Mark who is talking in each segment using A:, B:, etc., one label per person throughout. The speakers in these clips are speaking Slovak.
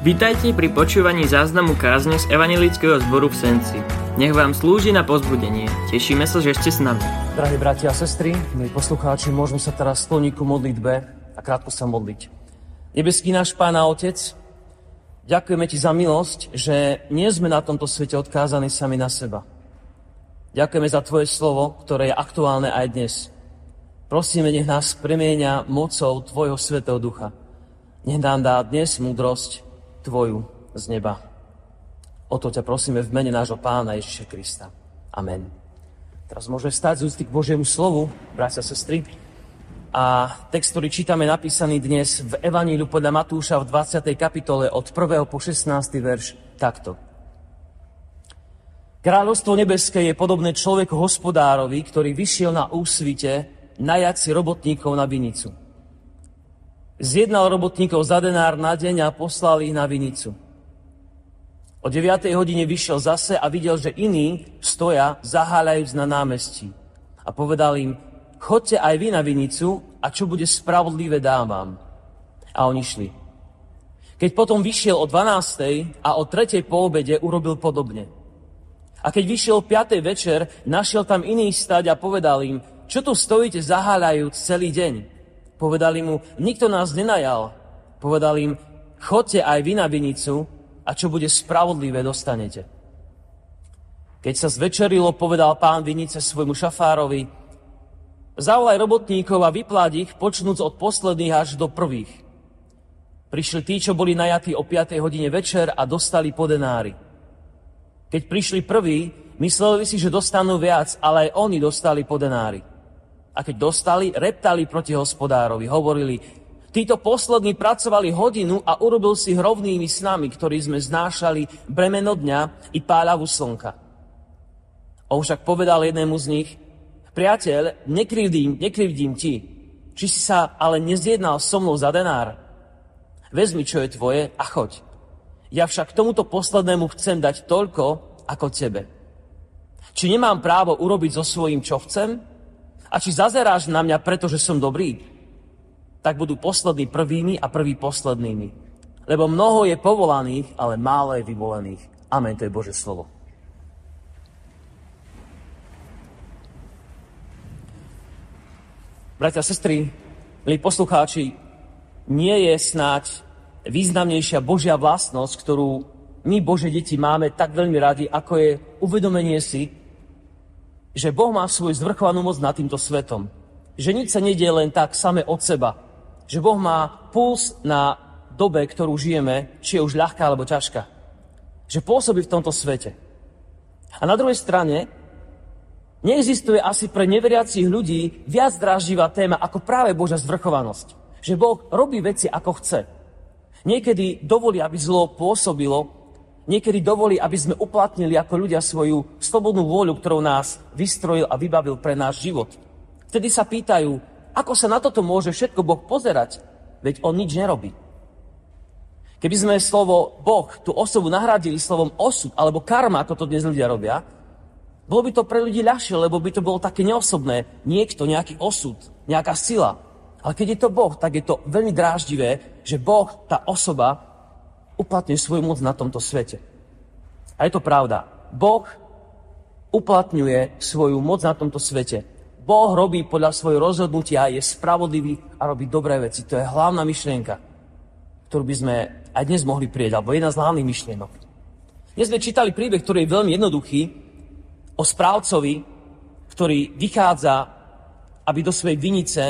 A: Vitajte pri počúvaní záznamu kázne z Evangelického zboru v Senci. Nech vám slúži na pozbudenie. Tešíme sa, že ste s nami.
B: Drahí bratia a sestry, milí poslucháči, môžeme sa teraz skloniť ku modlitbe a krátko sa modliť. Nebeský náš Pán a Otec, ďakujeme Ti za milosť, že nie sme na tomto svete odkázaní sami na seba. Ďakujeme za Tvoje slovo, ktoré je aktuálne aj dnes. Prosíme, nech nás premieňa mocou Tvojho Svetého Ducha. Nech nám dá dnes múdrosť, Tvoju z neba. O to ťa prosíme v mene nášho Pána Ježiša Krista. Amen. Teraz môžeme stať z ústy k Božiemu slovu, bratia a sestry. A text, ktorý čítame, napísaný dnes v Evaníliu podľa Matúša v 20. kapitole od 1. po 16. verš takto. Kráľovstvo nebeské je podobné človeku hospodárovi, ktorý vyšiel na úsvite najať si robotníkov na vinicu. Zjednal robotníkov za denár na deň a poslal ich na vinicu. O 9. hodine vyšiel zase a videl, že iní stoja, zaháľajúc na námestí. A povedal im, chodte aj vy na vinicu a čo bude spravodlivé dám. A oni šli. Keď potom vyšiel o 12. a o 3. po obede urobil podobne. A keď vyšiel o 5. večer, našiel tam iný stať a povedal im, čo tu stojíte zaháľajúc celý deň? Povedali mu, nikto nás nenajal. Povedal im, chodte aj vy na vinicu a čo bude spravodlivé, dostanete. Keď sa zvečerilo, povedal pán vinice svojmu šafárovi, zavolaj robotníkov a vypláť ich, počnúc od posledných až do prvých. Prišli tí, čo boli najatí o 5. hodine večer a dostali po denári. Keď prišli prví, mysleli si, že dostanú viac, ale aj oni dostali po denári. A keď dostali, reptali proti hospodárovi, hovorili, títo poslední pracovali hodinu a urobil si hrovnými s nami, ktorí sme znášali bremeno dňa i páľavu slnka. On však povedal jednému z nich, priateľ, nekrivdím, nekrivdím ti, či si sa ale nezjednal so mnou za denár. Vezmi, čo je tvoje a choď. Ja však tomuto poslednému chcem dať toľko, ako tebe. Či nemám právo urobiť so svojím, čo chcem? A či zazeráš na mňa, pretože som dobrý, tak budú poslední prvými a prví poslednými. Lebo mnoho je povolaných, ale málo je vyvolených. Amen, to je Bože slovo. Bratia a sestry, milí poslucháči, nie je snáď významnejšia Božia vlastnosť, ktorú my, Bože deti, máme tak veľmi radi, ako je uvedomenie si, že Boh má svoju zvrchovanú moc nad týmto svetom. Že nič sa nedie len tak same od seba. Že Boh má puls na dobe, ktorú žijeme, či je už ľahká alebo ťažká. Že pôsobí v tomto svete. A na druhej strane, neexistuje asi pre neveriacich ľudí viac dráždivá téma ako práve Božia zvrchovanosť. Že Boh robí veci ako chce. Niekedy dovolí, aby zlo pôsobilo, niekedy dovolí, aby sme uplatnili ako ľudia svoju slobodnú vôľu, ktorou nás vystrojil a vybavil pre náš život. Vtedy sa pýtajú, ako sa na toto môže všetko Boh pozerať, veď On nič nerobí. Keby sme slovo Boh, tú osobu nahradili slovom osud alebo karma, ako to dnes ľudia robia, bolo by to pre ľudí ľahšie, lebo by to bolo také neosobné. Niekto, nejaký osud, nejaká sila. Ale keď je to Boh, tak je to veľmi dráždivé, že Boh, tá osoba, uplatňuje svoju moc na tomto svete. A je to pravda. Boh uplatňuje svoju moc na tomto svete. Boh robí podľa svojho rozhodnutia, je spravodlivý a robí dobré veci. To je hlavná myšlienka, ktorú by sme aj dnes mohli prieť, alebo jedna z hlavných myšlienok. Dnes sme čítali príbeh, ktorý je veľmi jednoduchý, o správcovi, ktorý vychádza, aby do svojej vinice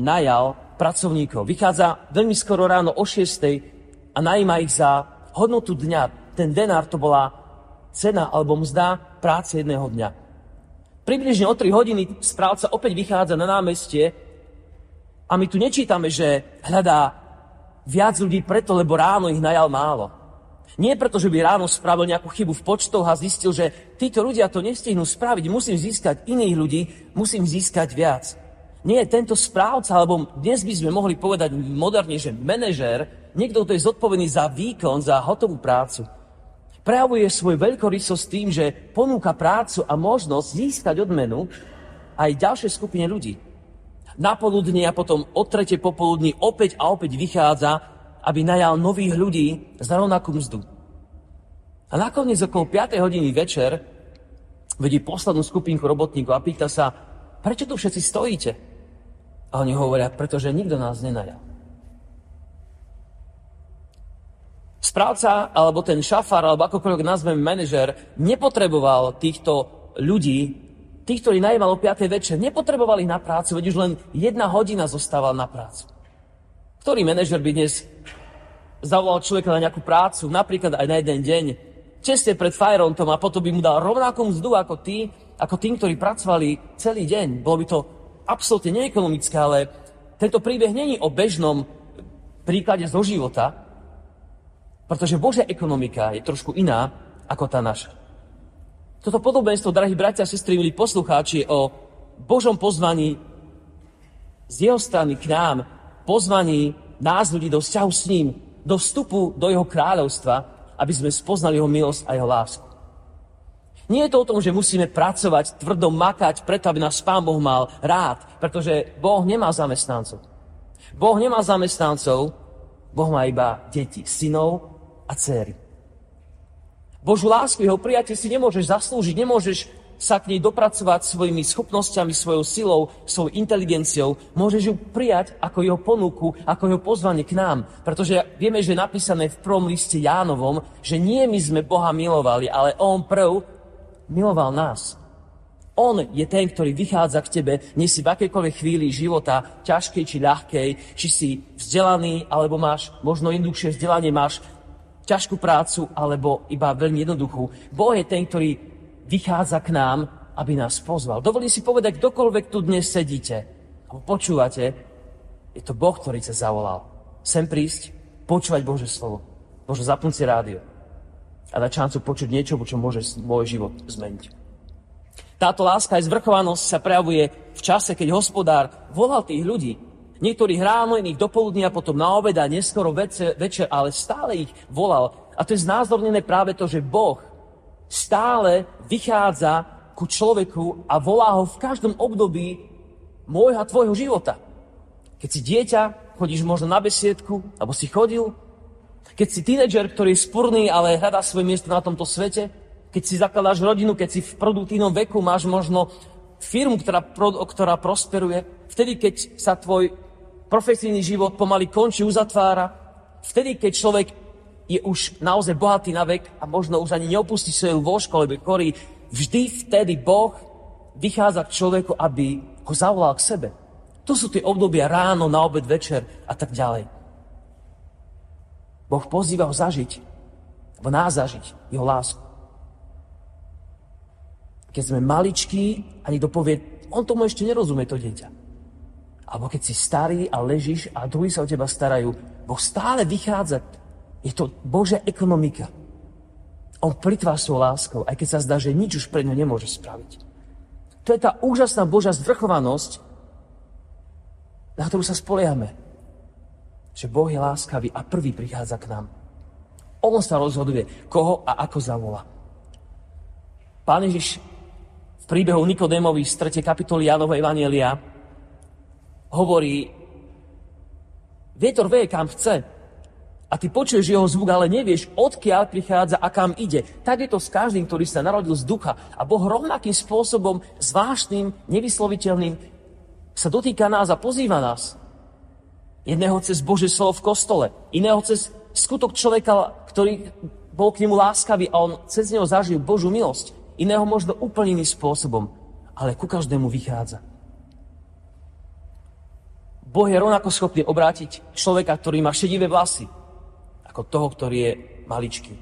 B: najal pracovníkov. Vychádza veľmi skoro ráno o 6 a najíma ich za hodnotu dňa. Ten denár to bola cena alebo mzda práce jedného dňa. Približne o 3 hodiny správca opäť vychádza na námestie a my tu nečítame, že hľadá viac ľudí preto, lebo ráno ich najal málo. Nie preto, že by ráno spravil nejakú chybu v počtoch a zistil, že títo ľudia to nestihnú spraviť, musím získať iných ľudí, musím získať viac. Nie, tento správca, alebo dnes by sme mohli povedať moderne, že manažér, niekto, kto je zodpovedný za výkon, za hotovú prácu, prejavuje svoj veľkorysosť tým, že ponúka prácu a možnosť získať odmenu aj ďalšej skupine ľudí. Na poludne a potom o trete popoludní opäť a opäť vychádza aby najal nových ľudí za rovnakú mzdu. A nakoniec okolo 5. hodiny večer vedí poslednú skupinku robotníkov a pýta sa, prečo tu všetci stojíte? A oni hovoria, pretože nikto nás nenajal. Správca, alebo ten šafár, alebo akokoľvek nazvem manažer, nepotreboval týchto ľudí, tých, ktorí najímal o 5. večer, nepotrebovali na prácu, veď už len jedna hodina zostával na prácu. Ktorý manažer by dnes zavolal človeka na nejakú prácu, napríklad aj na jeden deň, tesne pred Fajrontom a potom by mu dal rovnakú mzdu ako tí, ako tým, ktorí pracovali celý deň. Bolo by to absolútne neekonomické, ale tento príbeh není o bežnom príklade zo života, pretože Božia ekonomika je trošku iná ako tá naša. Toto podobenstvo, drahí bratia a sestry, milí poslucháči, o Božom pozvaní z jeho strany k nám, pozvaní nás ľudí do vzťahu s ním, do vstupu do jeho kráľovstva, aby sme spoznali jeho milosť a jeho lásku. Nie je to o tom, že musíme pracovať, tvrdo makať, preto aby nás Pán Boh mal rád, pretože Boh nemá zamestnancov. Boh nemá zamestnancov, Boh má iba deti, synov a céry. Božú lásku, jeho prijatie si nemôžeš zaslúžiť, nemôžeš sa k nej dopracovať svojimi schopnosťami, svojou silou, svojou inteligenciou. Môžeš ju prijať ako jeho ponuku, ako jeho pozvanie k nám. Pretože vieme, že je napísané v prvom liste Jánovom, že nie my sme Boha milovali, ale On prv miloval nás. On je ten, ktorý vychádza k tebe, nie si v akejkoľvek chvíli života, ťažkej či ľahkej, či si vzdelaný, alebo máš možno jednoduchšie vzdelanie, máš ťažkú prácu, alebo iba veľmi jednoduchú. Boh je ten, ktorý vychádza k nám, aby nás pozval. Dovolím si povedať, kdokoľvek tu dnes sedíte, alebo počúvate, je to Boh, ktorý sa zavolal. Sem prísť, počúvať Bože slovo. Bože, zapnúť si rádio a dať šancu počuť niečo, čo môže môj život zmeniť. Táto láska aj zvrchovanosť sa prejavuje v čase, keď hospodár volal tých ľudí. Niektorých ráno, iných dopoludnia, potom na obed a neskoro večer, ale stále ich volal. A to je znázornené práve to, že Boh stále vychádza ku človeku a volá ho v každom období môjho a tvojho života. Keď si dieťa, chodíš možno na besiedku, alebo si chodil, keď si tínedžer, ktorý je spurný, ale hľadá svoje miesto na tomto svete, keď si zakladáš rodinu, keď si v produktívnom veku máš možno firmu, ktorá, ktorá prosperuje, vtedy, keď sa tvoj profesijný život pomaly končí, uzatvára, vtedy, keď človek je už naozaj bohatý na vek a možno už ani neopustí svoju lôžku, lebo chorí, vždy vtedy Boh vychádza k človeku, aby ho zavolal k sebe. To sú tie obdobia ráno, na obed, večer a tak ďalej. Boh pozýva ho zažiť, alebo nás zažiť, jeho lásku. Keď sme maličkí a niekto povie, on tomu ešte nerozumie, to dieťa. Alebo keď si starý a ležíš a druhí sa o teba starajú, Boh stále vychádza je to Božia ekonomika. On plitvá svojou láskou, aj keď sa zdá, že nič už pre ňo nemôže spraviť. To je tá úžasná Božia zdrchovanosť, na ktorú sa spoliehame. Že Boh je láskavý a prvý prichádza k nám. On sa rozhoduje, koho a ako zavolá. Pán Ježiš v príbehu Nikodémovi z 3. kapitoly Jánovho Evanielia hovorí, vietor veje kam chce, a ty počuješ jeho zvuk, ale nevieš, odkiaľ prichádza a kam ide. Tak je to s každým, ktorý sa narodil z ducha. A Boh rovnakým spôsobom, zvláštnym, nevysloviteľným, sa dotýka nás a pozýva nás. Jedného cez Bože slovo v kostole, iného cez skutok človeka, ktorý bol k nemu láskavý a on cez neho zažil Božú milosť. Iného možno úplne iným spôsobom, ale ku každému vychádza. Boh je rovnako schopný obrátiť človeka, ktorý má šedivé vlasy, ako toho, ktorý je maličký.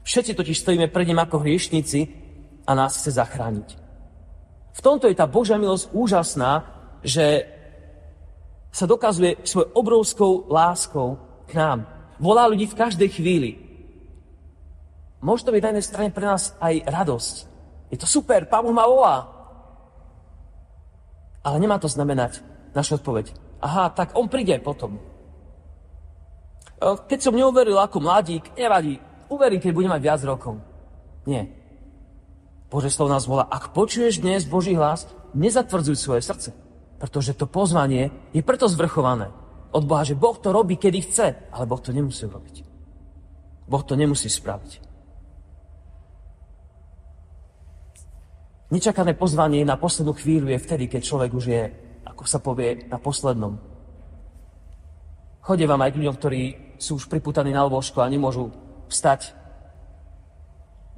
B: Všetci totiž stojíme pred ním ako hriešnici a nás chce zachrániť. V tomto je tá Božia milosť úžasná, že sa dokazuje svojou obrovskou láskou k nám. Volá ľudí v každej chvíli. To byť na jednej strane pre nás aj radosť. Je to super, Pán ma volá. Ale nemá to znamenať naša odpoveď. Aha, tak on príde potom. E, keď som neuveril ako mladík, nevadí, uverím, keď budem mať viac rokov. Nie. Bože slovo nás volá, ak počuješ dnes Boží hlas, nezatvrdzuj svoje srdce. Pretože to pozvanie je preto zvrchované. od Boha, že Boh to robí, kedy chce, ale Boh to nemusí robiť. Boh to nemusí spraviť. Nečakané pozvanie na poslednú chvíľu je vtedy, keď človek už je, ako sa povie, na poslednom. Chodie vám aj k ľuďom, ktorí sú už priputaní na lôžko a nemôžu vstať.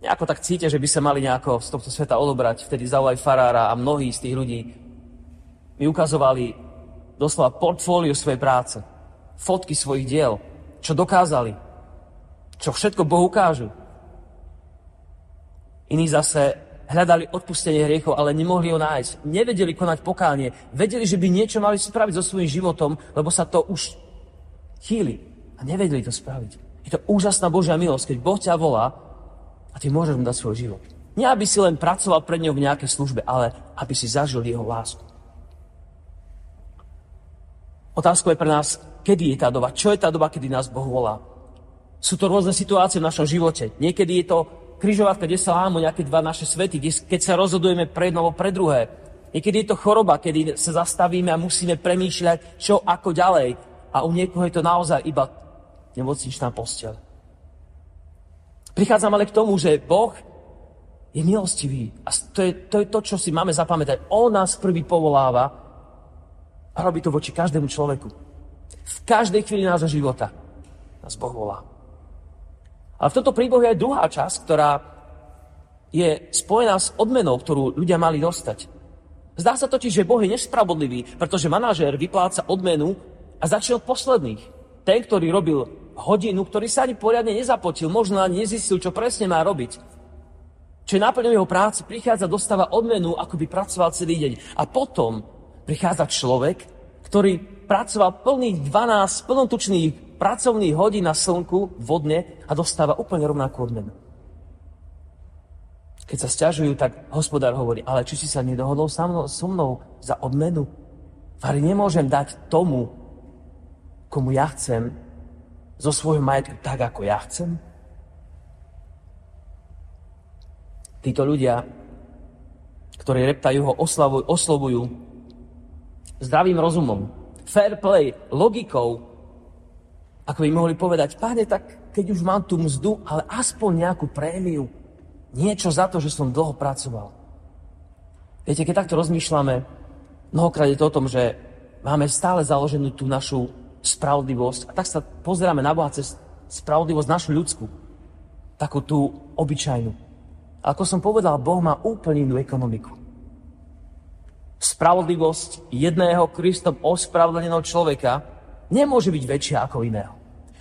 B: Nejako tak cítia, že by sa mali nejako z tohto sveta odobrať. Vtedy zavolaj farára a mnohí z tých ľudí mi ukazovali doslova portfóliu svojej práce, fotky svojich diel, čo dokázali, čo všetko Bohu ukážu. Iní zase hľadali odpustenie hriechov, ale nemohli ho nájsť. Nevedeli konať pokánie. Vedeli, že by niečo mali spraviť so svojím životom, lebo sa to už chýli. A nevedeli to spraviť. Je to úžasná Božia milosť, keď Boh ťa volá a ty môžeš mu dať svoj život. Nie, aby si len pracoval pred ňou v nejakej službe, ale aby si zažil jeho lásku. Otázka je pre nás, kedy je tá doba, čo je tá doba, kedy nás Boh volá. Sú to rôzne situácie v našom živote. Niekedy je to križovatka, kde sa lámu nejaké dva naše svety, keď sa rozhodujeme pre jedno alebo pre druhé. Niekedy je to choroba, kedy sa zastavíme a musíme premýšľať, čo ako ďalej. A u niekoho je to naozaj iba nemocničná posteľ. Prichádzam ale k tomu, že Boh je milostivý. A to je, to je to, čo si máme zapamätať. On nás prvý povoláva a robí to voči každému človeku. V každej chvíli nášho života nás Boh volá. Ale v tomto príbehu je aj druhá časť, ktorá je spojená s odmenou, ktorú ľudia mali dostať. Zdá sa totiž, že Boh je nespravodlivý, pretože manažér vypláca odmenu a začal posledných. Ten, ktorý robil hodinu, ktorý sa ani poriadne nezapotil, možno ani nezistil, čo presne má robiť. Čo je náplňou jeho práce, prichádza, dostáva odmenu, ako by pracoval celý deň. A potom prichádza človek, ktorý pracoval plných 12 plnotučných pracovných hodín na slnku vodne a dostáva úplne rovnakú odmenu. Keď sa stiažujú, tak hospodár hovorí, ale či si sa nedohodol so mnou, so mnou za odmenu? Ale nemôžem dať tomu, komu ja chcem, zo svojho majetku tak, ako ja chcem? Títo ľudia, ktorí reptajú ho, oslavujú, oslovujú zdravým rozumom, fair play, logikou, ako by mohli povedať, páne, tak keď už mám tú mzdu, ale aspoň nejakú prémiu, niečo za to, že som dlho pracoval. Viete, keď takto rozmýšľame, mnohokrát je to o tom, že máme stále založenú tú našu spravodlivosť a tak sa pozeráme na Boha cez spravodlivosť našu ľudskú, takú tú obyčajnú. A ako som povedal, Boh má úplne inú ekonomiku. Spravodlivosť jedného Kristom ospravedlneného človeka nemôže byť väčšia ako iného.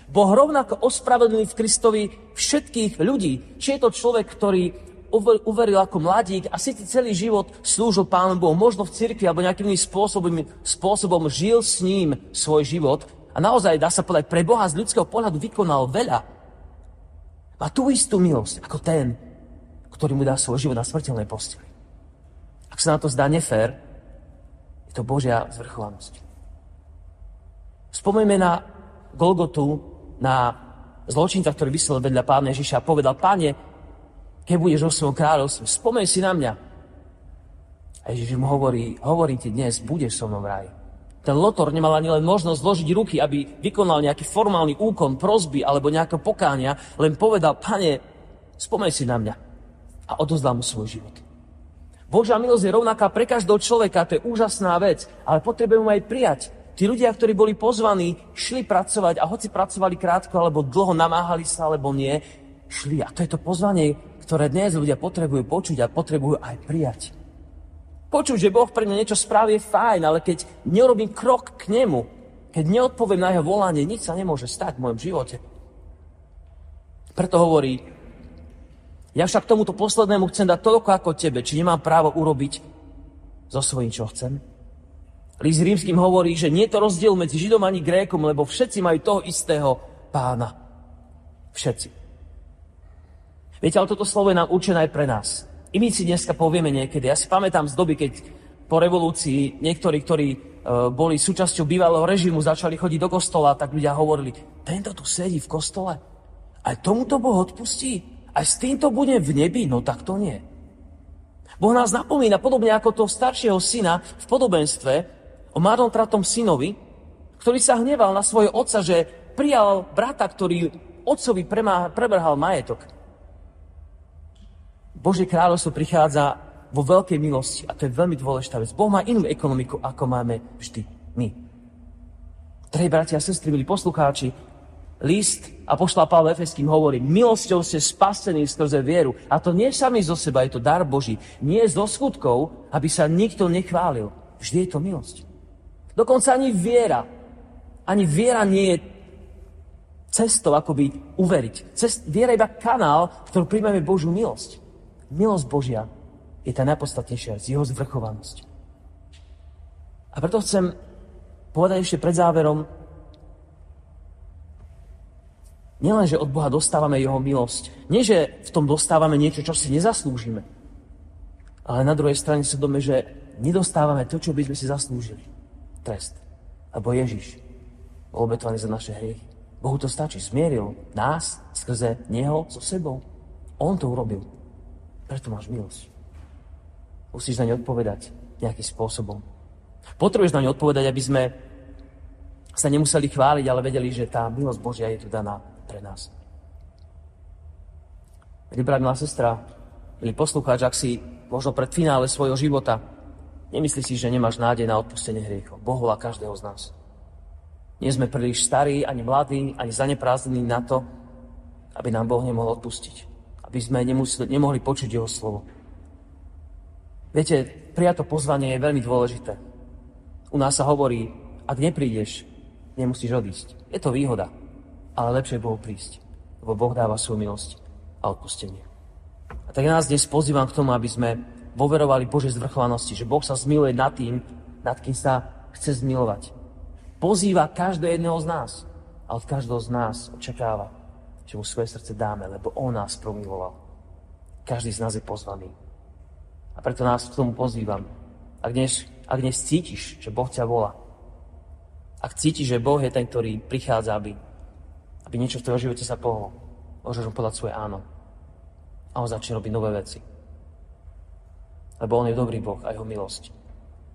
B: Boh rovnako ospravedlní v Kristovi všetkých ľudí. Či je to človek, ktorý uveril ako mladík a si celý život slúžil Pánu Bohu, možno v cirkvi alebo nejakým spôsobom, spôsobom žil s ním svoj život a naozaj, dá sa povedať, pre Boha z ľudského pohľadu vykonal veľa. Má tú istú milosť ako ten, ktorý mu dá svoj život na smrteľnej posteli. Ak sa na to zdá nefér, je to Božia zvrchovanosť. Spomeňme na Golgotu, na zločinca, ktorý vysel vedľa pána Ježiša a povedal, páne, keď budeš vo svojom kráľovstve, spomeň si na mňa. A Ježiš mu hovorí, hovorí ti dnes, budeš so mnou v ráji. Ten Lotor nemal ani len možnosť zložiť ruky, aby vykonal nejaký formálny úkon, prozby alebo nejaké pokánia, len povedal, pane, spomeň si na mňa. A odozdal mu svoj život. Božia milosť je rovnaká pre každého človeka, to je úžasná vec, ale potrebujeme aj prijať. Tí ľudia, ktorí boli pozvaní, šli pracovať a hoci pracovali krátko alebo dlho, namáhali sa alebo nie, šli. A to je to pozvanie, ktoré dnes ľudia potrebujú počuť a potrebujú aj prijať. Počuť, že Boh pre mňa niečo spraví je fajn, ale keď nerobím krok k nemu, keď neodpoviem na jeho volanie, nič sa nemôže stať v mojom živote. Preto hovorí, ja však tomuto poslednému chcem dať toľko ako tebe, či nemám právo urobiť so svojím, čo chcem. List rímským hovorí, že nie je to rozdiel medzi Židom ani Grékom, lebo všetci majú toho istého pána. Všetci. Viete, ale toto slovo je nám určené aj pre nás. I my si dneska povieme niekedy. Ja si pamätám z doby, keď po revolúcii niektorí, ktorí e, boli súčasťou bývalého režimu, začali chodiť do kostola, tak ľudia hovorili, tento tu sedí v kostole. Aj tomuto Boh odpustí? Aj s týmto bude v nebi? No tak to nie. Boh nás napomína podobne ako toho staršieho syna v podobenstve, o marnotratom synovi, ktorý sa hneval na svojho otca, že prijal brata, ktorý otcovi prebrhal majetok. Božie kráľovstvo prichádza vo veľkej milosti a to je veľmi dôležitá vec. Boh má inú ekonomiku, ako máme vždy my. Drahí bratia a sestry, milí poslucháči, list a pošla Pavel Efeským hovorí, milosťou ste spasení skrze vieru. A to nie sami zo seba, je to dar Boží. Nie zo skutkov, aby sa nikto nechválil. Vždy je to milosť. Dokonca ani viera. Ani viera nie je cestou, by uveriť. Cest, viera iba kanál, v ktorom príjmeme Božiu milosť. Milosť Božia je tá najpodstatnejšia z jeho zvrchovanosť. A preto chcem povedať ešte pred záverom, nielen, že od Boha dostávame jeho milosť, nie, že v tom dostávame niečo, čo si nezaslúžime, ale na druhej strane sa dome, že nedostávame to, čo by sme si zaslúžili. Trest. Lebo Ježiš bol obetovaný za naše hriechy. Bohu to stačí. Zmieril nás skrze Neho so sebou. On to urobil. Preto máš milosť. Musíš na ne odpovedať nejakým spôsobom. Potrebuješ na ne odpovedať, aby sme sa nemuseli chváliť, ale vedeli, že tá milosť Božia je tu daná pre nás. Milí brat, milá sestra, milý poslucháč, ak si možno pred finále svojho života nemyslí si, že nemáš nádej na odpustenie hriechov. Boh volá každého z nás. Nie sme príliš starí, ani mladí, ani zaneprázdnení na to, aby nám Boh nemohol odpustiť. Aby sme nemuseli, nemohli počuť Jeho slovo. Viete, prijato pozvanie je veľmi dôležité. U nás sa hovorí, ak neprídeš, nemusíš odísť. Je to výhoda, ale lepšie je Bohu prísť, lebo Boh dáva svoju milosť a odpustenie. A tak ja nás dnes pozývam k tomu, aby sme poverovali Božej zvrchovanosti, že Boh sa zmiluje nad tým, nad kým sa chce zmilovať pozýva každého jedného z nás. A od každého z nás očakáva, že mu svoje srdce dáme, lebo on nás promiloval. Každý z nás je pozvaný. A preto nás k tomu pozývam. Ak dnes, ak dnes cítiš, že Boh ťa volá, ak cítiš, že Boh je ten, ktorý prichádza, aby, aby niečo v tvojom živote sa pohlo, môžeš mu podať svoje áno. A on začne robiť nové veci. Lebo on je dobrý Boh a jeho milosť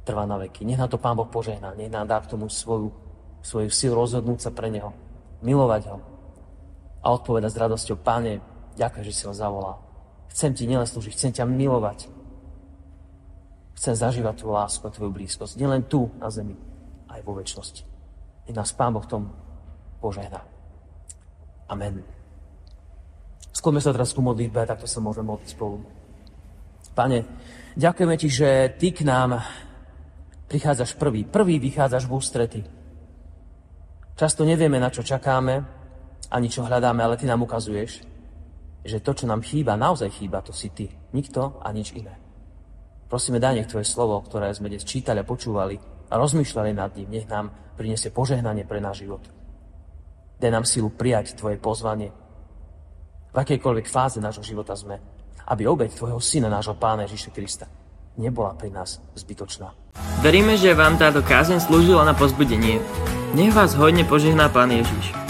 B: trvá na veky. Nech nám to Pán Boh požehná, nech nám dá k tomu svoju, svoju silu rozhodnúť sa pre Neho, milovať Ho a odpovedať s radosťou, Páne, ďakujem, že si ho zavolal. Chcem Ti nielen slúžiť, chcem ťa milovať. Chcem zažívať Tvoju lásku a Tvoju blízkosť. Nielen tu na zemi, aj vo väčšnosti. Nech nás Pán Boh v tom požehná. Amen. Skôrme sa teraz ku modlitbe, takto sa môžeme modliť spolu. Pane, ďakujeme Ti, že Ty k nám prichádzaš prvý. Prvý vychádzaš v ústrety. Často nevieme, na čo čakáme, ani čo hľadáme, ale ty nám ukazuješ, že to, čo nám chýba, naozaj chýba, to si ty. Nikto a nič iné. Prosíme, daj nech tvoje slovo, ktoré sme dnes čítali a počúvali a rozmýšľali nad ním, nech nám priniesie požehnanie pre náš život. Daj nám silu prijať tvoje pozvanie. V akejkoľvek fáze nášho života sme, aby obeď tvojho syna, nášho pána Ježiša Krista, nebola pri nás zbytočná.
A: Veríme, že vám táto kázeň slúžila na pozbudenie. Nech vás hodne požehná Pán Ježiš.